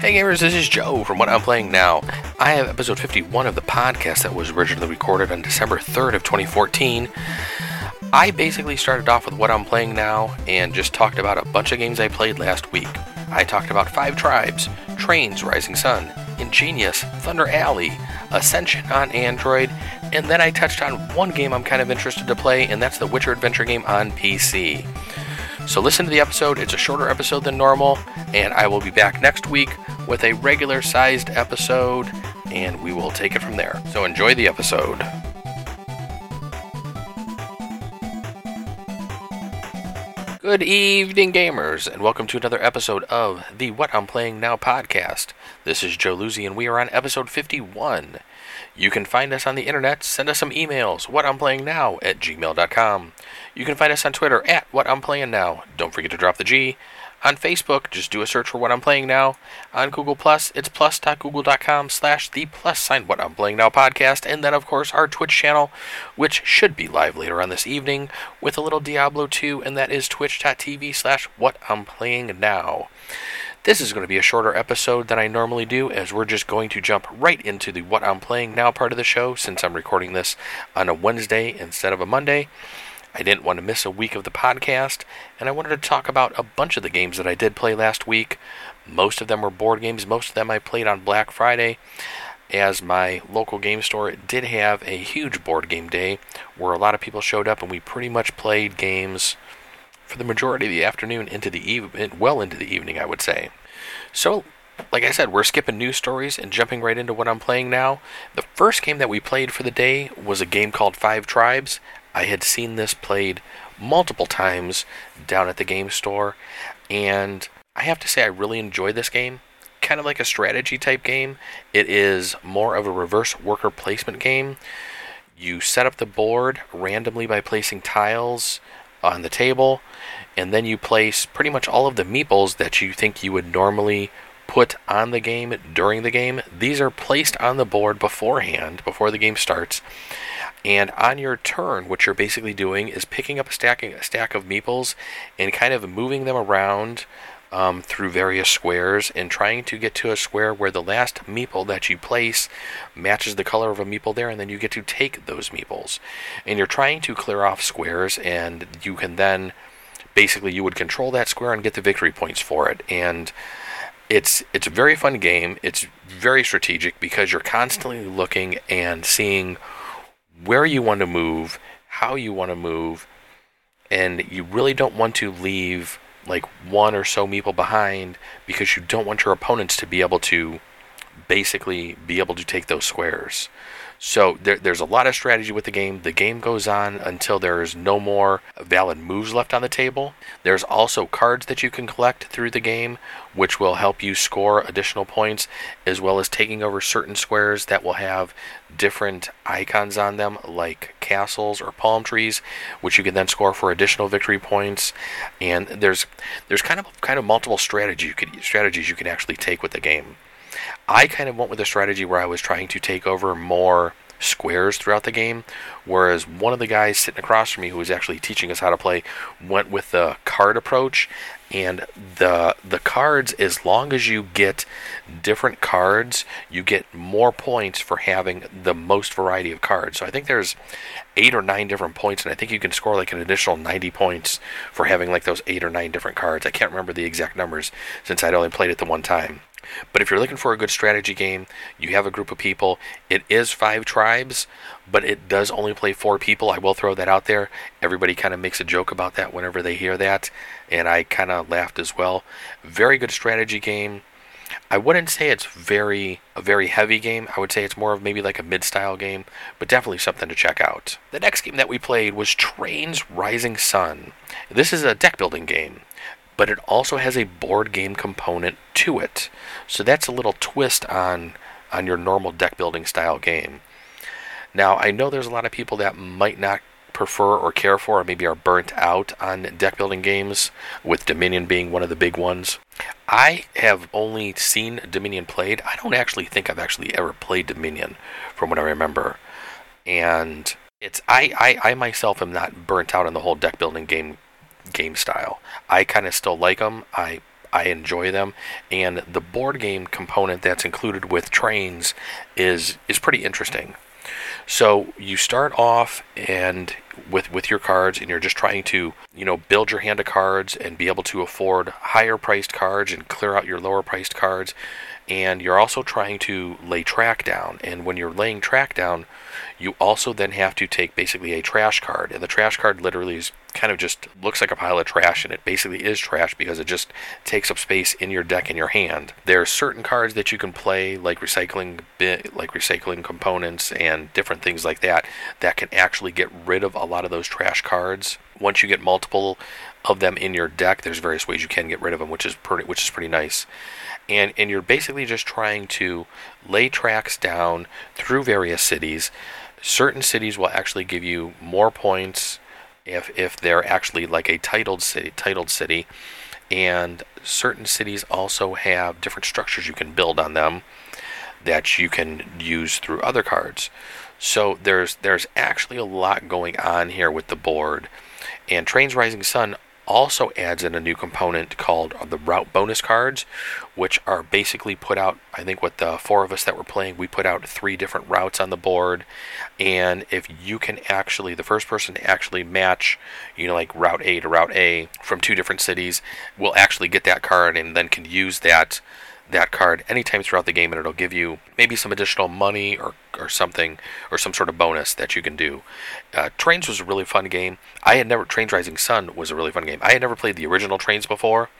Hey gamers, this is Joe from What I'm Playing Now. I have episode 51 of the podcast that was originally recorded on December 3rd of 2014. I basically started off with What I'm Playing Now and just talked about a bunch of games I played last week. I talked about Five Tribes, Trains Rising Sun, Ingenious, Thunder Alley, Ascension on Android, and then I touched on one game I'm kind of interested to play, and that's the Witcher Adventure game on PC. So listen to the episode, it's a shorter episode than normal, and I will be back next week with a regular sized episode, and we will take it from there. So enjoy the episode. Good evening, gamers, and welcome to another episode of the What I'm Playing Now podcast. This is Joe Luzzi, and we are on episode 51. You can find us on the internet, send us some emails, whatimplayingnow at gmail.com. You can find us on Twitter at What I'm Playing Now. Don't forget to drop the G. On Facebook, just do a search for What I'm Playing Now. On Google Plus, it's plus.google.com slash the plus sign What I'm Playing Now podcast. And then, of course, our Twitch channel, which should be live later on this evening with a little Diablo 2, and that is twitch.tv slash What I'm Playing Now. This is going to be a shorter episode than I normally do, as we're just going to jump right into the What I'm Playing Now part of the show, since I'm recording this on a Wednesday instead of a Monday. I didn't want to miss a week of the podcast, and I wanted to talk about a bunch of the games that I did play last week. Most of them were board games, most of them I played on Black Friday, as my local game store did have a huge board game day where a lot of people showed up and we pretty much played games for the majority of the afternoon into the evening, well into the evening, I would say. So, like I said, we're skipping news stories and jumping right into what I'm playing now. The first game that we played for the day was a game called Five Tribes. I had seen this played multiple times down at the game store, and I have to say I really enjoyed this game. Kind of like a strategy type game. It is more of a reverse worker placement game. You set up the board randomly by placing tiles on the table, and then you place pretty much all of the meeples that you think you would normally put on the game during the game. These are placed on the board beforehand, before the game starts. And on your turn, what you're basically doing is picking up a stack, a stack of meeples and kind of moving them around um, through various squares and trying to get to a square where the last meeple that you place matches the color of a meeple there, and then you get to take those meeples. And you're trying to clear off squares, and you can then basically you would control that square and get the victory points for it. And it's it's a very fun game. It's very strategic because you're constantly looking and seeing where you want to move, how you want to move, and you really don't want to leave like one or so meeple behind because you don't want your opponents to be able to basically be able to take those squares. So there, there's a lot of strategy with the game. The game goes on until there's no more valid moves left on the table. There's also cards that you can collect through the game, which will help you score additional points, as well as taking over certain squares that will have different icons on them, like castles or palm trees, which you can then score for additional victory points. And there's there's kind of kind of multiple strategy you could, strategies you can actually take with the game. I kind of went with a strategy where I was trying to take over more squares throughout the game, whereas one of the guys sitting across from me who was actually teaching us how to play went with the card approach. And the the cards, as long as you get different cards, you get more points for having the most variety of cards. So I think there's eight or nine different points, and I think you can score like an additional 90 points for having like those eight or nine different cards. I can't remember the exact numbers since I'd only played it the one time. But if you're looking for a good strategy game, you have a group of people. It is five tribes, but it does only play four people. I will throw that out there. Everybody kind of makes a joke about that whenever they hear that, and I kind of laughed as well. Very good strategy game. I wouldn't say it's very a very heavy game. I would say it's more of maybe like a mid-style game, but definitely something to check out. The next game that we played was Trains Rising Sun. This is a deck building game but it also has a board game component to it. So that's a little twist on on your normal deck building style game. Now, I know there's a lot of people that might not prefer or care for or maybe are burnt out on deck building games with Dominion being one of the big ones. I have only seen Dominion played. I don't actually think I've actually ever played Dominion from what I remember. And it's I, I, I myself am not burnt out on the whole deck building game game style. I kind of still like them. I I enjoy them, and the board game component that's included with trains is is pretty interesting. So you start off and with with your cards, and you're just trying to you know build your hand of cards and be able to afford higher priced cards and clear out your lower priced cards. And you're also trying to lay track down. And when you're laying track down, you also then have to take basically a trash card. And the trash card literally is kind of just looks like a pile of trash, and it basically is trash because it just takes up space in your deck in your hand. There are certain cards that you can play, like recycling like recycling components and different things like that, that can actually get rid of a lot of those trash cards. Once you get multiple of them in your deck, there's various ways you can get rid of them, which is pretty, which is pretty nice and and you're basically just trying to lay tracks down through various cities. Certain cities will actually give you more points if if they're actually like a titled city, titled city, and certain cities also have different structures you can build on them that you can use through other cards. So there's there's actually a lot going on here with the board. And Trains Rising Sun also adds in a new component called the route bonus cards, which are basically put out. I think with the four of us that were playing, we put out three different routes on the board, and if you can actually, the first person to actually match, you know, like route A to route A from two different cities, will actually get that card and then can use that that card anytime throughout the game, and it'll give you maybe some additional money or, or something, or some sort of bonus that you can do. Uh, Trains was a really fun game. I had never, Trains Rising Sun was a really fun game. I had never played the original Trains before,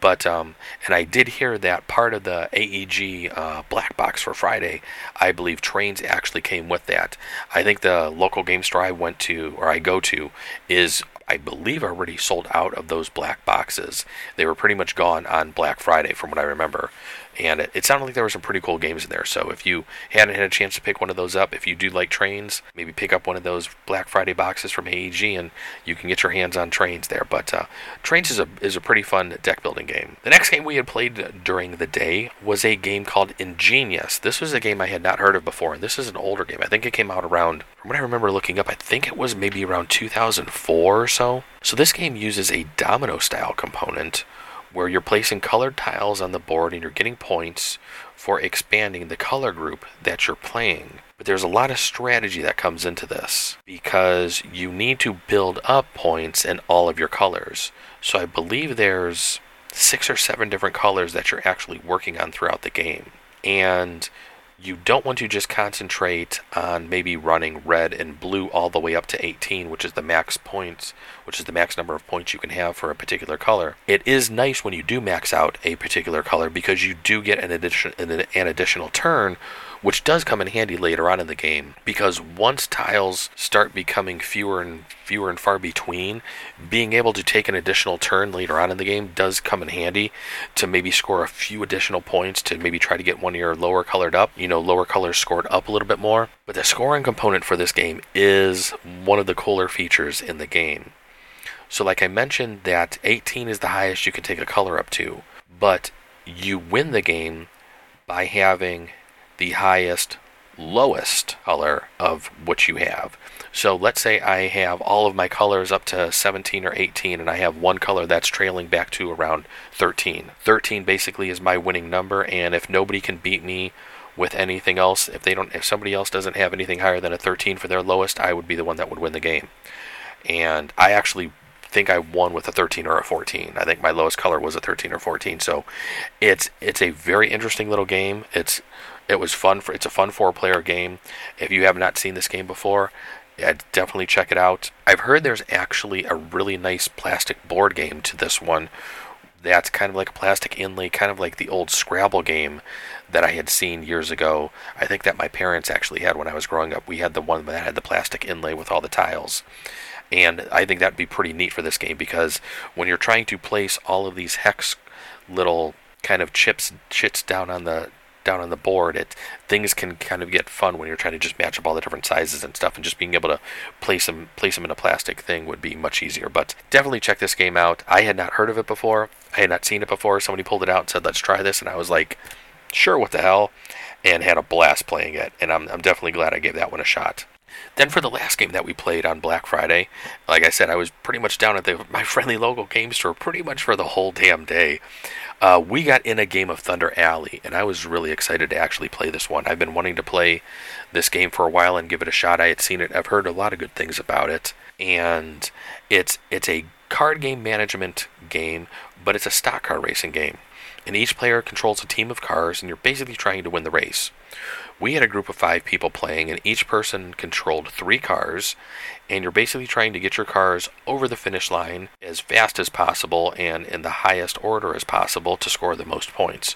but, um, and I did hear that part of the AEG uh, black box for Friday, I believe Trains actually came with that. I think the local game store I went to, or I go to, is I believe, already sold out of those black boxes. They were pretty much gone on Black Friday, from what I remember. And it, it, sounded like there were some pretty cool games in there. So if you hadn't had a chance to pick one of those up, if you do like trains, maybe pick up one of those Black Friday boxes from AEG, and you can get your hands on trains there. But uh, trains is a is a pretty fun deck building game. The next game we had played during the day was a game called Ingenious. This was a game I had not heard of before, and this is an older game. I think it came out around, what I remember looking up, I think it was maybe around 2004 or so. So this game uses a domino style component where you're placing colored tiles on the board and you're getting points for expanding the color group that you're playing. But there's a lot of strategy that comes into this because you need to build up points in all of your colors. So I believe there's six or seven different colors that you're actually working on throughout the game. And you don't want to just concentrate on maybe running red and blue all the way up to 18, which is the max points, which is the max number of points you can have for a particular color. It is nice when you do max out a particular color because you do get an addition an, additional turn which does come in handy later on in the game because once tiles start becoming fewer and fewer and far between, being able to take an additional turn later on in the game does come in handy to maybe score a few additional points to maybe try to get one of your lower colored up, you know, lower colors scored up a little bit more. But the scoring component for this game is one of the cooler features in the game. So like I mentioned that 18 is the highest you can take a color up to, but you win the game by having the highest lowest color of what you have. So let's say I have all of my colors up to 17 or 18 and I have one color that's trailing back to around 13. 13 basically is my winning number and if nobody can beat me with anything else, if they don't if somebody else doesn't have anything higher than a 13 for their lowest, I would be the one that would win the game. And I actually think I won with a 13 or a 14. I think my lowest color was a 13 or 14. So it's it's a very interesting little game. It's it was fun for it's a fun four player game. If you have not seen this game before, definitely check it out. I've heard there's actually a really nice plastic board game to this one. That's kind of like a plastic inlay, kind of like the old Scrabble game that I had seen years ago. I think that my parents actually had when I was growing up. We had the one that had the plastic inlay with all the tiles. And I think that'd be pretty neat for this game because when you're trying to place all of these hex little kind of chips chits down on the down on the board, it things can kind of get fun when you're trying to just match up all the different sizes and stuff, and just being able to place them place them in a plastic thing would be much easier. But definitely check this game out. I had not heard of it before. I had not seen it before. Somebody pulled it out and said, "Let's try this," and I was like, "Sure, what the hell," and had a blast playing it. And I'm I'm definitely glad I gave that one a shot. Then for the last game that we played on Black Friday, like I said, I was pretty much down at the, my friendly local game store pretty much for the whole damn day. Uh, we got in a game of Thunder Alley, and I was really excited to actually play this one. I've been wanting to play this game for a while and give it a shot. I had seen it. I've heard a lot of good things about it, and it's it's a card game management game, but it's a stock car racing game. And each player controls a team of cars, and you're basically trying to win the race. We had a group of five people playing, and each person controlled three cars, and you're basically trying to get your cars over the finish line as fast as possible and in the highest order as possible to score the most points.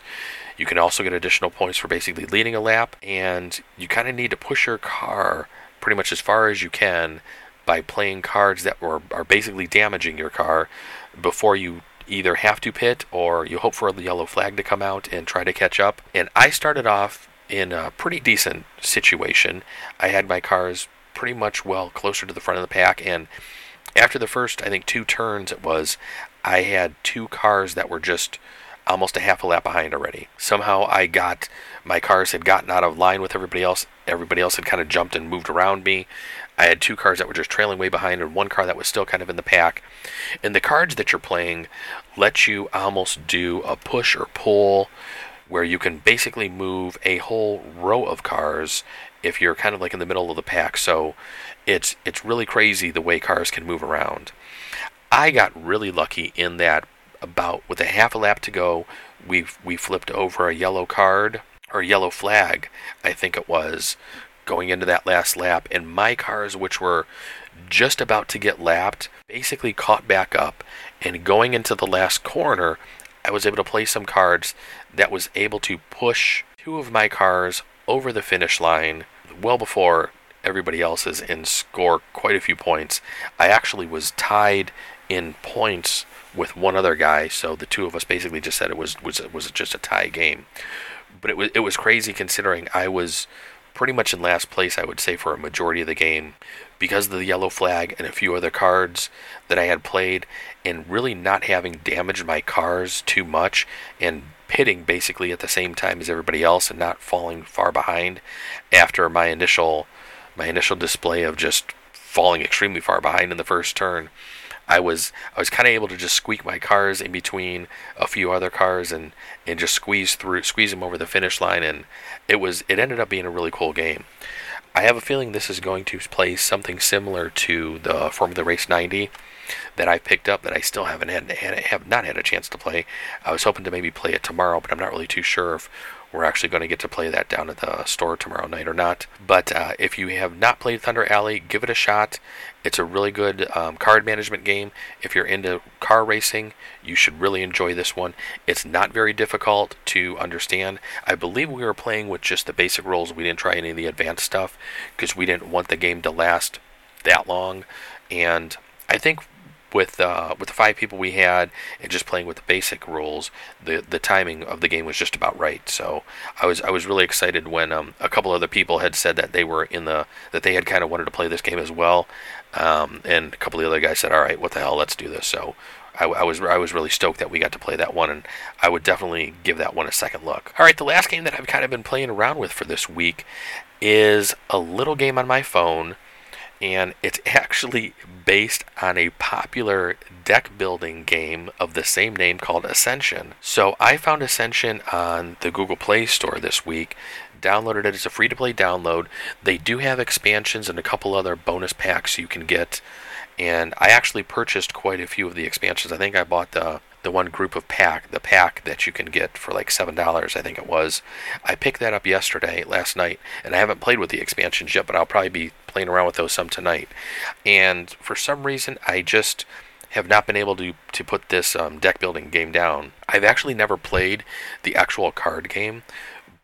You can also get additional points for basically leading a lap, and you kind of need to push your car pretty much as far as you can by playing cards that were, are basically damaging your car before you either have to pit or you hope for a yellow flag to come out and try to catch up. And I started off in a pretty decent situation. I had my cars pretty much well closer to the front of the pack, and after the first, I think, two turns, it was, I had two cars that were just almost a half a lap behind already. Somehow I got my cars had gotten out of line with everybody else. Everybody else had kind of jumped and moved around me. I had two cars that were just trailing way behind and one car that was still kind of in the pack. And the cards that you're playing let you almost do a push or pull where you can basically move a whole row of cars if you're kind of like in the middle of the pack. So it's it's really crazy the way cars can move around. I got really lucky in that about with a half a lap to go, we we flipped over a yellow card or yellow flag, I think it was, going into that last lap, and my cars, which were just about to get lapped, basically caught back up, and going into the last corner, I was able to play some cards that was able to push two of my cars over the finish line well before everybody else's and score quite a few points. I actually was tied in points with one other guy, so the two of us basically just said it was was was just a tie game. But it was it was crazy considering I was pretty much in last place, I would say, for a majority of the game because of the yellow flag and a few other cards that I had played, and really not having damaged my cars too much and pitting basically at the same time as everybody else and not falling far behind after my initial my initial display of just falling extremely far behind in the first turn. I was I was kind of able to just squeak my cars in between a few other cars and and just squeeze through squeeze them over the finish line and it was it ended up being a really cool game. I have a feeling this is going to play something similar to the Formula Race 90 that I picked up that I still haven't had, had have not had a chance to play. I was hoping to maybe play it tomorrow, but I'm not really too sure if we're actually going to get to play that down at the store tomorrow night or not. But uh, if you have not played Thunder Alley, give it a shot. It's a really good um, card management game. If you're into car racing, you should really enjoy this one. It's not very difficult to understand. I believe we were playing with just the basic rules. We didn't try any of the advanced stuff because we didn't want the game to last that long. And I think with uh, with the five people we had and just playing with the basic rules, the the timing of the game was just about right. So I was I was really excited when um, a couple other people had said that they were in the that they had kind of wanted to play this game as well, um, and a couple of the other guys said, "All right, what the hell, let's do this." So. I, I was I was really stoked that we got to play that one, and I would definitely give that one a second look. All right, the last game that I've kind of been playing around with for this week is a little game on my phone and it's actually based on a popular deck building game of the same name called Ascension. So I found Ascension on the Google Play Store this week. Downloaded it. It's a free to play download. They do have expansions and a couple other bonus packs you can get. And I actually purchased quite a few of the expansions. I think I bought the the one group of pack, the pack that you can get for like seven dollars, I think it was. I picked that up yesterday, last night, and I haven't played with the expansions yet, but I'll probably be playing around with those some tonight. And for some reason, I just have not been able to to put this um, deck building game down. I've actually never played the actual card game,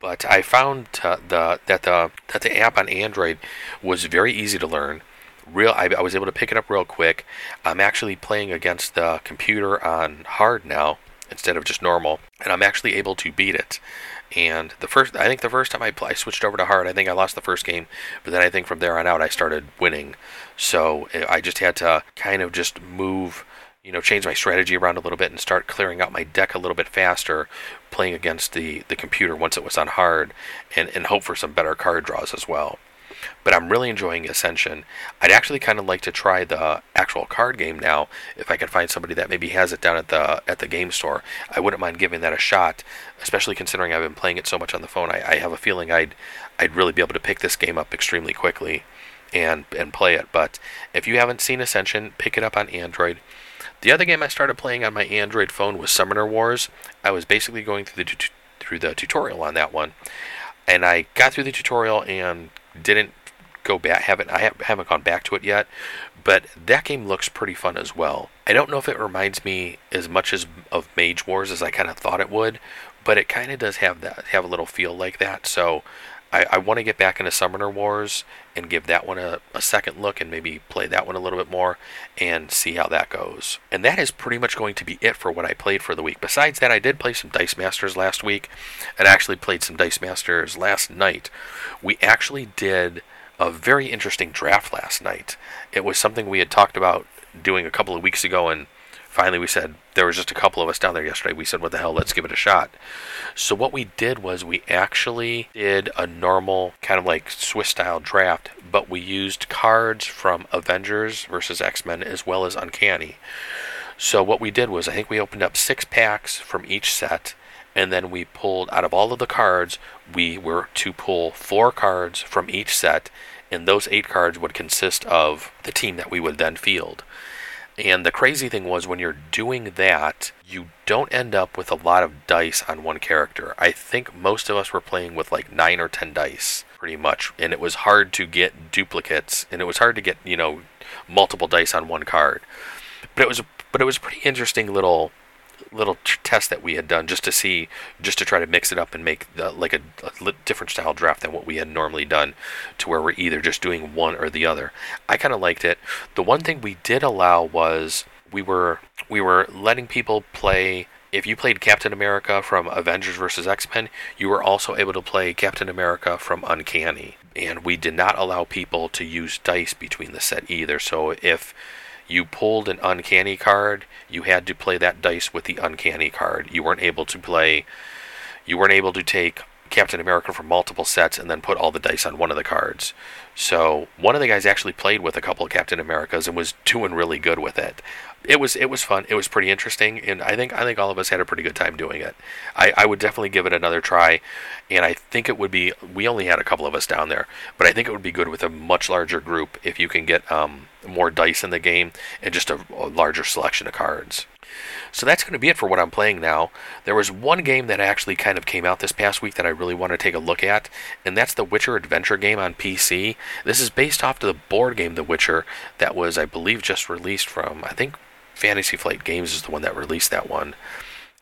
but I found uh, the that the that the app on Android was very easy to learn real I, I, was able to pick it up real quick. I'm actually playing against the computer on hard now instead of just normal, and I'm actually able to beat it. And the first, I think the first time I, play, I switched over to hard, I think I lost the first game, but then I think from there on out I started winning. So eh, I just had to kind of just move, you know, change my strategy around a little bit and start clearing out my deck a little bit faster, playing against the the computer once it was on hard, and and hope for some better card draws as well. But I'm really enjoying Ascension. I'd actually kind of like to try the actual card game now if I can find somebody that maybe has it down at the at the game store. I wouldn't mind giving that a shot, especially considering I've been playing it so much on the phone. I, I have a feeling I'd I'd really be able to pick this game up extremely quickly and and play it. But if you haven't seen Ascension, pick it up on Android. The other game I started playing on my Android phone was Summoner Wars. I was basically going through the through the tutorial on that one, and I got through the tutorial and didn't go back. Haven't I haven't gone back to it yet, but that game looks pretty fun as well. I don't know if it reminds me as much as of Mage Wars as I kind of thought it would, but it kind of does have that have a little feel like that. So I, I want to get back into Summoner Wars and give that one a, a second look and maybe play that one a little bit more and see how that goes. And that is pretty much going to be it for what I played for the week. Besides that, I did play some Dice Masters last week and actually played some Dice Masters last night. We actually did a very interesting draft last night. It was something we had talked about doing a couple of weeks ago and finally we said there was just a couple of us down there yesterday. We said what the hell? Let's give it a shot. So what we did was we actually did a normal kind of like swiss style draft but we used cards from avengers versus x-men as well as uncanny. So what we did was i think we opened up six packs from each set and then we pulled out of all of the cards we were to pull four cards from each set and those eight cards would consist of the team that we would then field and the crazy thing was when you're doing that, you don't end up with a lot of dice on one character. I think most of us were playing with like 9 or 10 dice pretty much, and it was hard to get duplicates and it was hard to get, you know, multiple dice on one card. But it was but it was a pretty interesting little little t- test that we had done just to see, just to try to mix it up and make the, like a, a, different style draft than what we had normally done, to where we're either just doing one or the other. I kind of liked it. The one thing we did allow was we were we were letting people play. If you played Captain America from Avengers vs. X Men, you were also able to play Captain America from Uncanny. And we did not allow people to use dice between the set either. So if you pulled an uncanny card, you had to play that dice with the uncanny card. You weren't able to play you weren't able to take Captain America from multiple sets and then put all the dice on one of the cards. So one of the guys actually played with a couple of Captain Americas and was doing really good with it it was it was fun. It was pretty interesting, and I think I think all of us had a pretty good time doing it. I, I would definitely give it another try, and I think it would be. We only had a couple of us down there, but I think it would be good with a much larger group if you can get um, more dice in the game and just a, a larger selection of cards. So that's going to be it for what I'm playing now. There was one game that actually kind of came out this past week that I really want to take a look at, and that's the Witcher adventure game on PC. This is based off of the board game The Witcher that was, I believe, just released from, I think, Fantasy Flight Games is the one that released that one.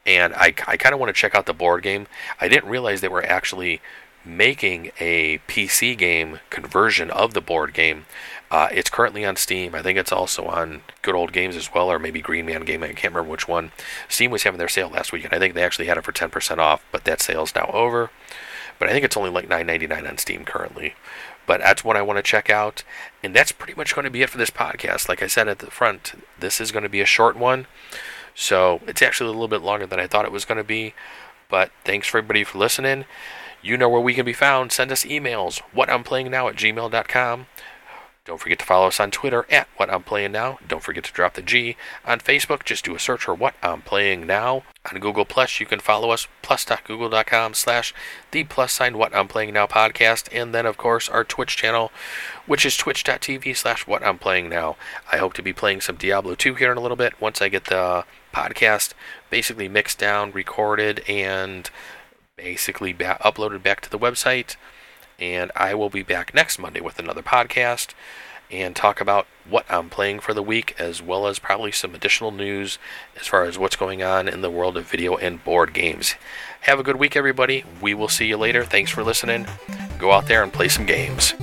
And I, I kind of want to check out the board game. I didn't realize they were actually making a PC game conversion of the board game. Uh, it's currently on Steam. I think it's also on Good Old Games as well, or maybe Green Man Game. I can't remember which one. Steam was having their sale last week, and I think they actually had it for 10% off, but that sale's now over. But I think it's only like $9.99 on Steam currently. But that's one I want to check out. And that's pretty much going to be it for this podcast. Like I said at the front, this is going to be a short one. So it's actually a little bit longer than I thought it was going to be. But thanks for everybody for listening. You know where we can be found. Send us emails. What I'm playing now at gmail.com. Don't forget to follow us on Twitter at What I'm Playing Now. Don't forget to drop the G. On Facebook, just do a search for What I'm Playing Now. On Google Plus, you can follow us, plus.google.com slash the plus sign What I'm Playing Now podcast. And then, of course, our Twitch channel, which is twitch.tv slash What I'm Playing Now. I hope to be playing some Diablo 2 here in a little bit once I get the podcast basically mixed down, recorded, and basically ba- uploaded back to the website and I will be back next Monday with another podcast and talk about what I'm playing for the week, as well as probably some additional news as far as what's going on in the world of video and board games. Have a good week, everybody. We will see you later. Thanks for listening. Go out there and play some games.